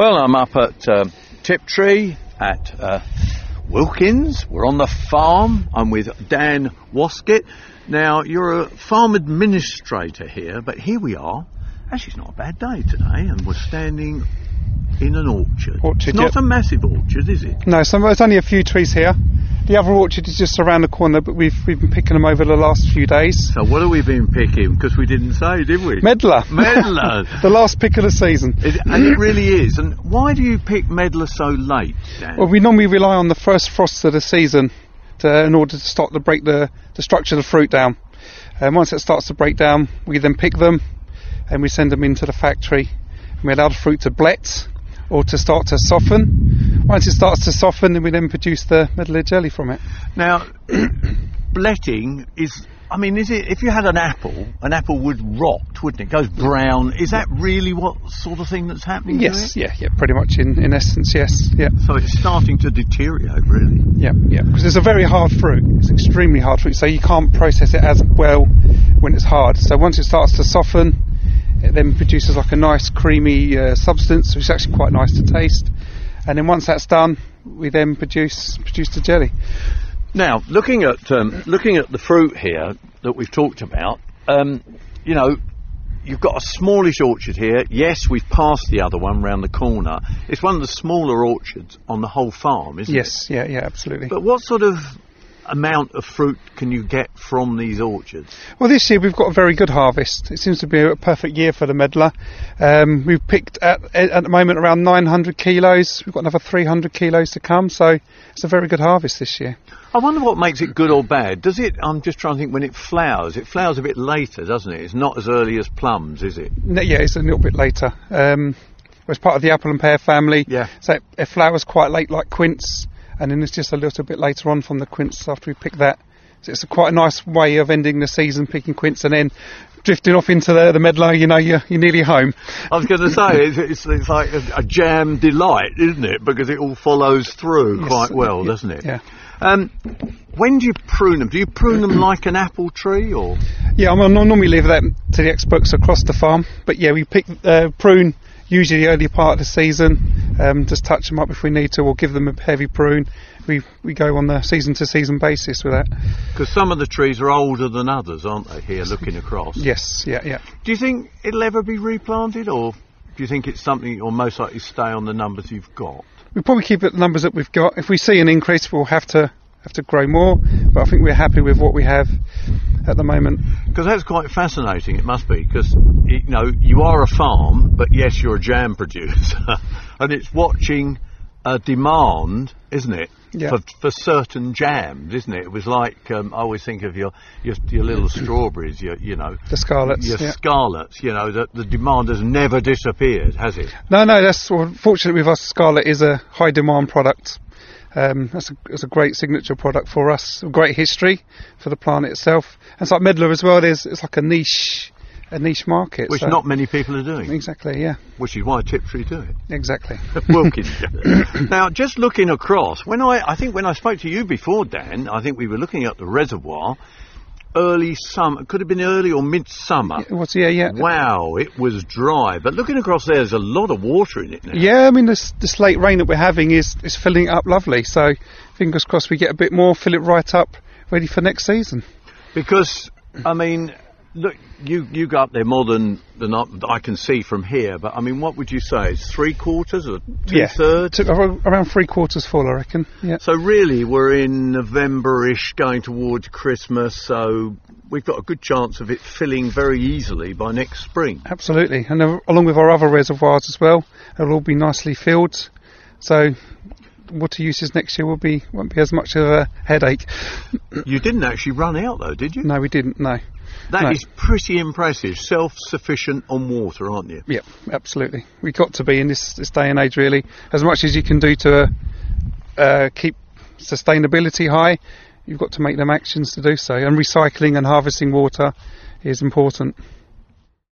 Well, I'm up at um, Tiptree at uh, Wilkins. We're on the farm. I'm with Dan Waskett. Now, you're a farm administrator here, but here we are. Actually, it's not a bad day today, and we're standing in an orchard. Orchard, it's not yep. a massive orchard, is it? No, there's only a few trees here. The other orchard is just around the corner, but we've we've been picking them over the last few days. So, what have we been picking? Because we didn't say, did we? Medlar. Medlar. the last pick of the season. It- and it really is. And why do you pick medlar so late, Dan? Well, we normally rely on the first frost of the season to, in order to start to break the, the structure of the fruit down. And once it starts to break down, we then pick them and we send them into the factory. And we allow the fruit to blet or to start to soften. Once it starts to soften, then we then produce the medlar jelly from it. Now, bletting is. I mean, is it if you had an apple, an apple would rot, wouldn't it? It goes brown. Is that really what sort of thing that's happening? to Yes, yeah, yeah, pretty much in, in essence, yes, yeah. So it's starting to deteriorate, really. Yeah, yeah, because it's a very hard fruit. It's extremely hard fruit, so you can't process it as well when it's hard. So once it starts to soften, it then produces like a nice creamy uh, substance, which is actually quite nice to taste. And then once that's done, we then produce produce the jelly. Now, looking at um, looking at the fruit here that we've talked about, um, you know, you've got a smallish orchard here. Yes, we've passed the other one round the corner. It's one of the smaller orchards on the whole farm, isn't it? Yes, yeah, yeah, absolutely. But what sort of amount of fruit can you get from these orchards? Well, this year we've got a very good harvest. It seems to be a perfect year for the medlar. Um, we've picked at, at the moment around 900 kilos. We've got another 300 kilos to come, so it's a very good harvest this year. I wonder what makes it good or bad. Does it? I'm just trying to think when it flowers. It flowers a bit later, doesn't it? It's not as early as plums, is it? No, yeah, it's a little bit later. Um, it's part of the apple and pear family. Yeah. So it, it flowers quite late, like quince, and then it's just a little bit later on from the quince after we pick that. So it's a quite a nice way of ending the season picking quince and then drifting off into the, the medlar. You know, you're, you're nearly home. I was going to say it's, it's, it's like a, a jam delight, isn't it? Because it all follows through Yes, quite well, yeah, doesn't it? yeah. Um, when do you prune them? Do you prune them like an apple tree, or Yeah, I'm gonna normally leave that to the experts across the farm, but yeah, we pick uh, prune usually the early part of the season. Um, just touch them up if we need to, or give them a heavy prune. We we go on the season to season basis with that. because some of the trees are older than others, aren't they? Here, looking across. Yes, yeah, yeah. Do you think it'll ever be replanted, or do you think it's something you'll most likely stay on the numbers you've got? We probably keep it the numbers that we've got. If we see an increase, we'll have to have to grow more. But I think we're happy with what we have at the moment. Because that's quite fascinating. It must be because you know you are a farm, but yes, you're a jam producer, and it's watching a demand, isn't it? Yeah. For, for certain jams, isn't it? It was like um, I always think of your your, your little strawberries, your you know The scarlets. your yeah. scarlets. You know that the demand has never disappeared, has it? No, no, that's well, fortunately with us. Scarlet is a high demand product. Um, that's a, it's a great signature product for us. A great history for the plant itself. And it's like Medlar as well. There's it's like a niche, a niche market. Which so- not many people are doing, exactly. Yeah, which is why Tiptree do it. exactly. Wilkins. now, just looking across, when I, I think when I spoke to you before, Dan, I think we were looking at the reservoir, early summer, could have been early or midsummer. It was yeah, yeah. Wow, it was dry. But looking across there, there's a lot of water in it now. Yeah, I mean this this late rain that we're having is is filling it up lovely. So fingers crossed we get a bit more, fill it right up, ready for next season. Because, I mean, look, you, you go up there more than, than I, can see from here, but I mean, what would you say? It's three quarters or two yeah, thirds? Took around three quarters full, I reckon. Yeah. So really, we're in November-ish, going towards Christmas. So we've got a good chance of it filling very easily by next spring. Absolutely, and uh, along with our other reservoirs as well, it'll all be nicely filled. So water uses next year will be won't be as much of a headache. You didn't actually run out though, did you? No, we didn't. No. That is pretty impressive. Self-sufficient on water, aren't you? Yeah, absolutely. We've got to be in this, this day and age, really. As much as you can do to uh, keep sustainability high, you've got to make them actions to do so. And recycling and harvesting water is important.